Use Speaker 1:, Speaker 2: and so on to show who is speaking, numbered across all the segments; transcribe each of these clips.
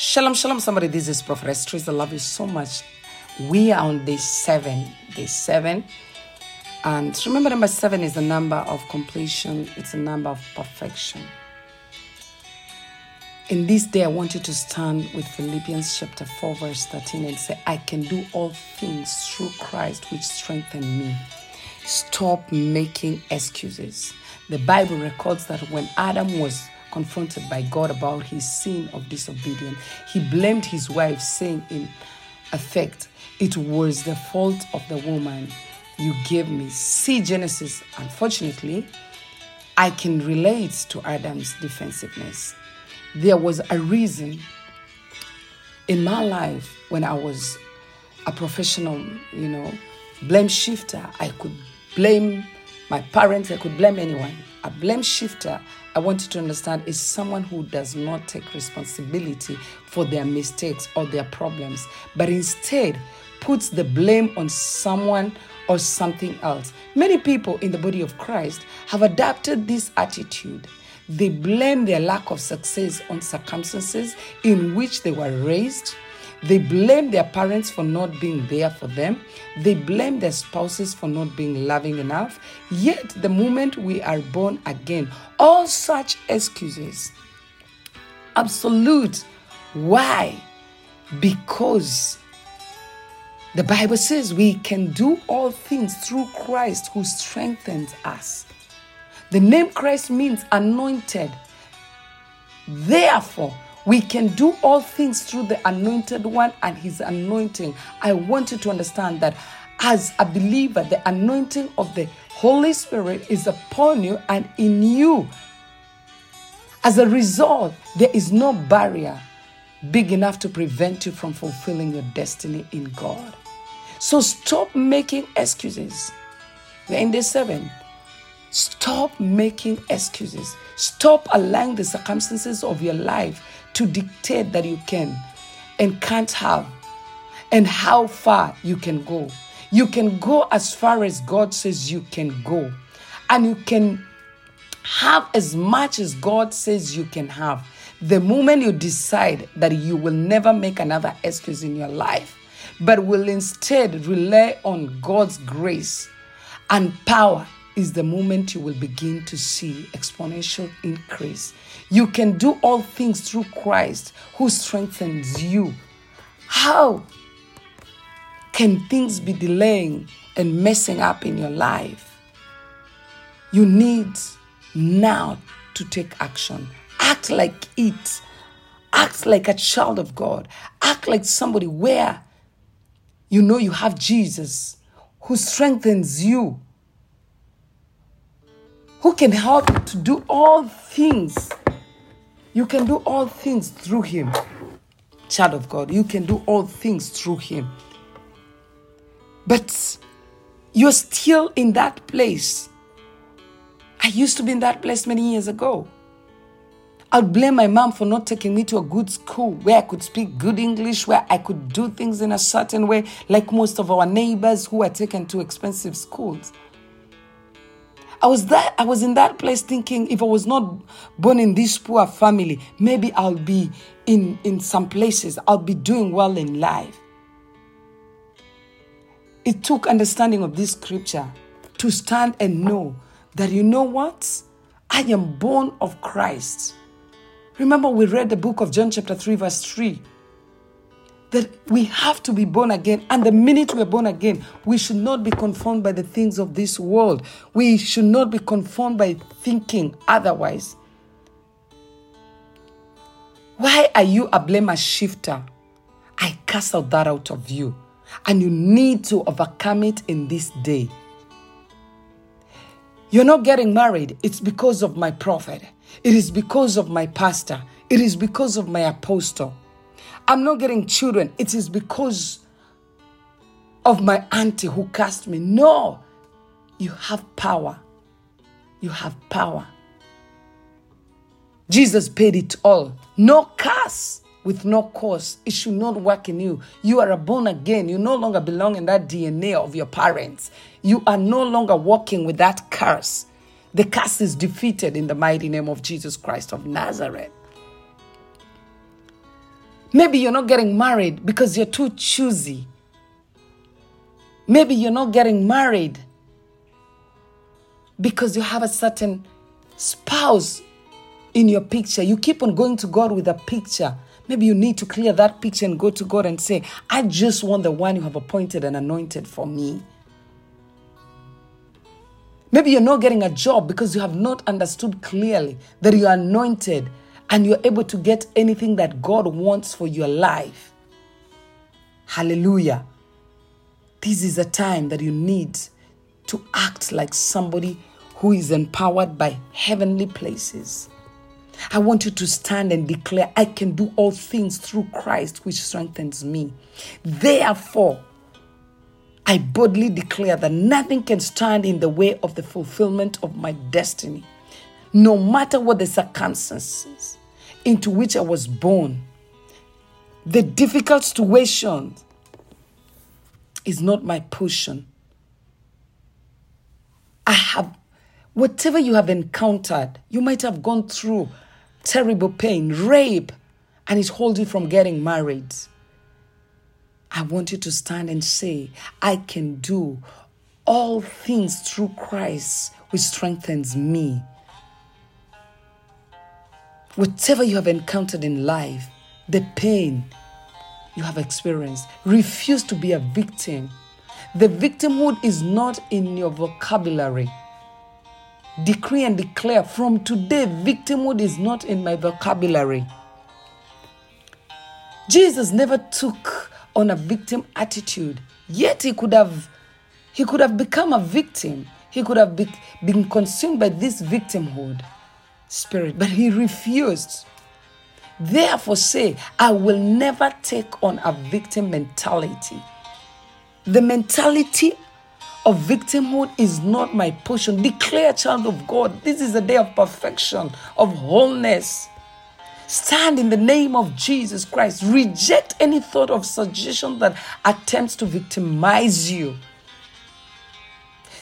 Speaker 1: Shalom, shalom, somebody. This is Prophet Trizah. I love you so much. We are on day seven. Day seven. And remember, number seven is the number of completion, it's a number of perfection. In this day, I want you to stand with Philippians chapter 4, verse 13 and say, I can do all things through Christ which strengthen me. Stop making excuses. The Bible records that when Adam was confronted by God about his sin of disobedience, he blamed his wife, saying, in effect, it was the fault of the woman you gave me. See Genesis. Unfortunately, I can relate to Adam's defensiveness. There was a reason in my life when I was a professional, you know, blame shifter. I could blame my parents, I could blame anyone. A blame shifter, I want you to understand, is someone who does not take responsibility for their mistakes or their problems, but instead puts the blame on someone or something else. Many people in the body of Christ have adapted this attitude. They blame their lack of success on circumstances in which they were raised. They blame their parents for not being there for them. They blame their spouses for not being loving enough. Yet, the moment we are born again, all such excuses, absolute. Why? Because the Bible says we can do all things through Christ who strengthens us. The name Christ means anointed. Therefore, we can do all things through the anointed one and his anointing. I want you to understand that as a believer, the anointing of the Holy Spirit is upon you and in you. As a result, there is no barrier big enough to prevent you from fulfilling your destiny in God. So stop making excuses. We're in day seven. Stop making excuses. Stop allowing the circumstances of your life to dictate that you can and can't have and how far you can go. You can go as far as God says you can go. And you can have as much as God says you can have. The moment you decide that you will never make another excuse in your life, but will instead rely on God's grace and power is the moment you will begin to see exponential increase. You can do all things through Christ who strengthens you. How can things be delaying and messing up in your life? You need now to take action. Act like it. Act like a child of God. Act like somebody where you know you have Jesus who strengthens you who can help to do all things. You can do all things through Him. Child of God, you can do all things through Him. But you're still in that place. I used to be in that place many years ago. I'll blame my mom for not taking me to a good school where I could speak good English, where I could do things in a certain way, like most of our neighbors who are taken to expensive schools. I was that I was in that place thinking if I was not born in this poor family, maybe I'll be in, in some places, I'll be doing well in life. It took understanding of this scripture to stand and know that you know what? I am born of Christ. Remember, we read the book of John, chapter 3, verse 3 that we have to be born again. And the minute we're born again, we should not be conformed by the things of this world. We should not be conformed by thinking otherwise. Why are you a blamer shifter? I cast out that out of you. And you need to overcome it in this day. You're not getting married, it's because of my prophet. It is because of my pastor. It is because of my apostle. I'm not getting children. It is because of my auntie who cast me. No, you have power. You have power. Jesus paid it all. No curse with no cause. It should not work in you. You are born again. You no longer belong in that DNA of your parents. You are no longer walking with that curse. The curse is defeated in the mighty name of Jesus Christ of Nazareth. Maybe you're not getting married because you're too choosy. Maybe you're not getting married because you have a certain spouse in your picture. You keep on going to God with a picture. Maybe you need to clear that picture and go to God and say, I just want the one you have appointed and anointed for me. Maybe you're not getting a job because you have not understood clearly that you are anointed and you're able to get anything that God wants for your life. Hallelujah. This is a time that you need to act like somebody who is empowered by heavenly places. I want you to stand and declare, I can do all things through Christ, which strengthens me. Therefore, I boldly declare that nothing can stand in the way of the fulfillment of my destiny, no matter what the circumstances into which I was born. The difficult situation is not my portion. I have, whatever you have encountered, you might have gone through terrible pain, rape, and it holds you from getting married. I want you to stand and say, I can do all things through Christ, which strengthens me. Whatever you have encountered in life, the pain you have experienced, refuse to be a victim. The victimhood is not in your vocabulary. Decree and declare from today, victimhood is not in my vocabulary. Jesus never took on a victim attitude, yet he could have he could have become a victim. He could have be, been consumed by this victimhood spirit, but he refused. Therefore, say, I will never take on a victim mentality. The mentality of victimhood is not my portion. Declare, child of God, this is a day of perfection, of wholeness. Stand in the name of Jesus Christ. Reject any thought of suggestion that attempts to victimize you.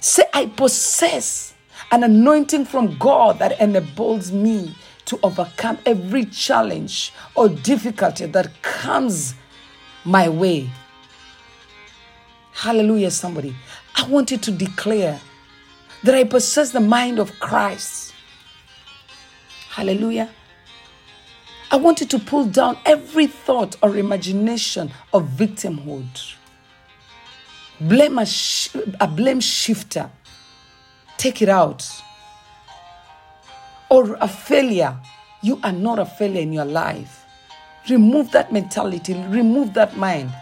Speaker 1: Say, I possess an anointing from God that enables me to overcome every challenge or difficulty that comes my way. Hallelujah, somebody. I want you to declare that I possess the mind of Christ. Hallelujah. I want you to pull down every thought or imagination of victimhood. Blame a, sh- a blame shifter take it out. Or a failure. You are not a failure in your life. Remove that mentality, remove that mind.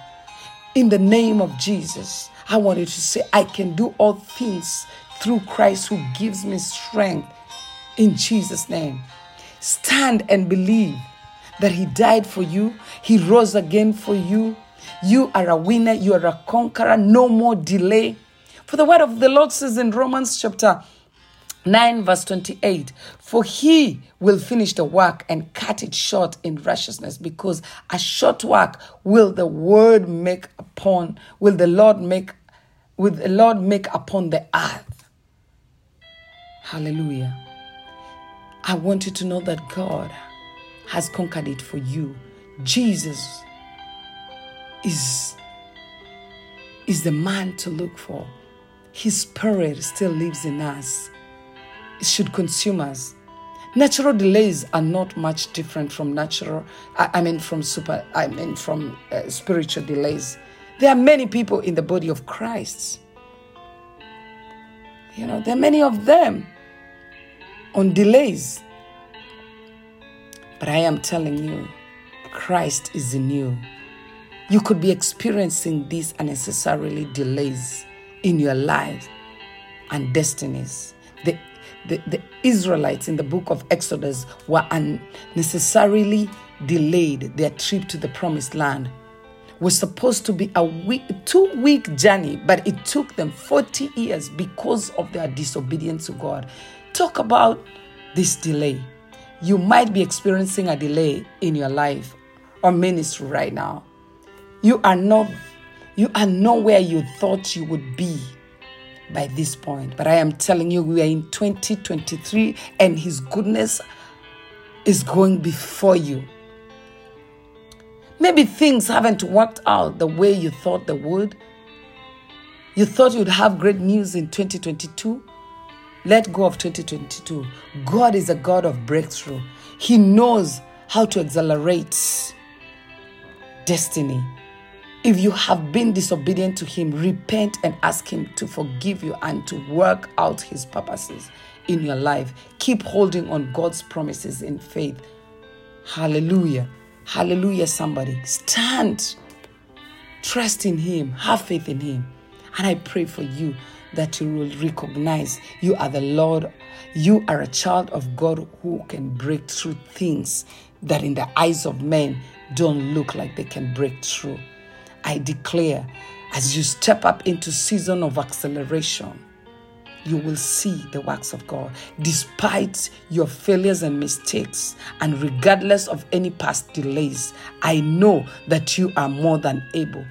Speaker 1: In the name of Jesus, I want you to say, I can do all things through Christ who gives me strength. In Jesus' name. Stand and believe that He died for you, He rose again for you. You are a winner, you are a conqueror, no more delay. For the word of the Lord says in Romans chapter 9, verse 28 For he will finish the work and cut it short in righteousness, because a short work will the word make upon, will the Lord make, will the Lord make upon the earth. Hallelujah. I want you to know that God has conquered it for you. Jesus is, is the man to look for. His spirit still lives in us. It should consume us. Natural delays are not much different from natural, I mean, from super, I mean, from uh, spiritual delays. There are many people in the body of Christ. You know, there are many of them on delays. But I am telling you, Christ is in you. You could be experiencing these unnecessarily delays in your lives and destinies. The, the, the Israelites in the book of Exodus were unnecessarily delayed their trip to the promised land was supposed to be a week, two week journey, but it took them 40 years because of their disobedience to God. Talk about this delay. You might be experiencing a delay in your life or ministry right now. You are not you are not where you thought you would be by this point. But I am telling you, we are in 2023 and His goodness is going before you. Maybe things haven't worked out the way you thought they would. You thought you'd have great news in 2022. Let go of 2022. God is a God of breakthrough. He knows how to accelerate destiny. If you have been disobedient to Him, repent and ask Him to forgive you and to work out His purposes in your life. Keep holding on God's promises in faith. Hallelujah. Hallelujah, somebody. Stand. Trust in Him. Have faith in Him. And I pray for you that you will recognize you are the Lord. You are a child of God who can break through things that in the eyes of men don't look like they can break through. I declare as you step up into season of acceleration, you will see the works of God. Despite your failures and mistakes, and regardless of any past delays, I know that you are more than able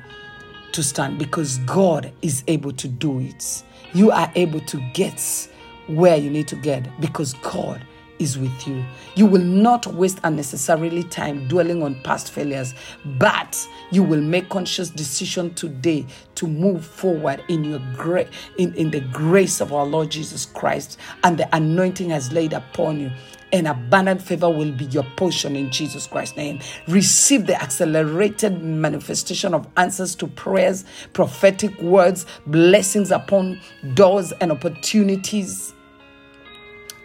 Speaker 1: to stand because God is able to do it. You are able to get where you need to get because God is with you. You will not waste unnecessarily time dwelling on past failures, but you will make conscious decision today to move forward in your great in, in the grace of our Lord Jesus Christ and the anointing has laid upon you and abundant favor will be your portion in Jesus Christ's name. Receive the accelerated manifestation of answers to prayers, prophetic words, blessings upon doors and opportunities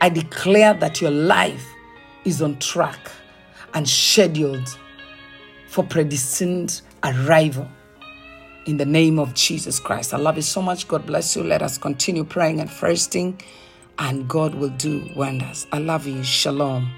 Speaker 1: I declare that your life is on track and scheduled for predestined arrival in the name of Jesus Christ. I love you so much. God bless you. Let us continue praying and fasting, and God will do wonders. I love you. Shalom.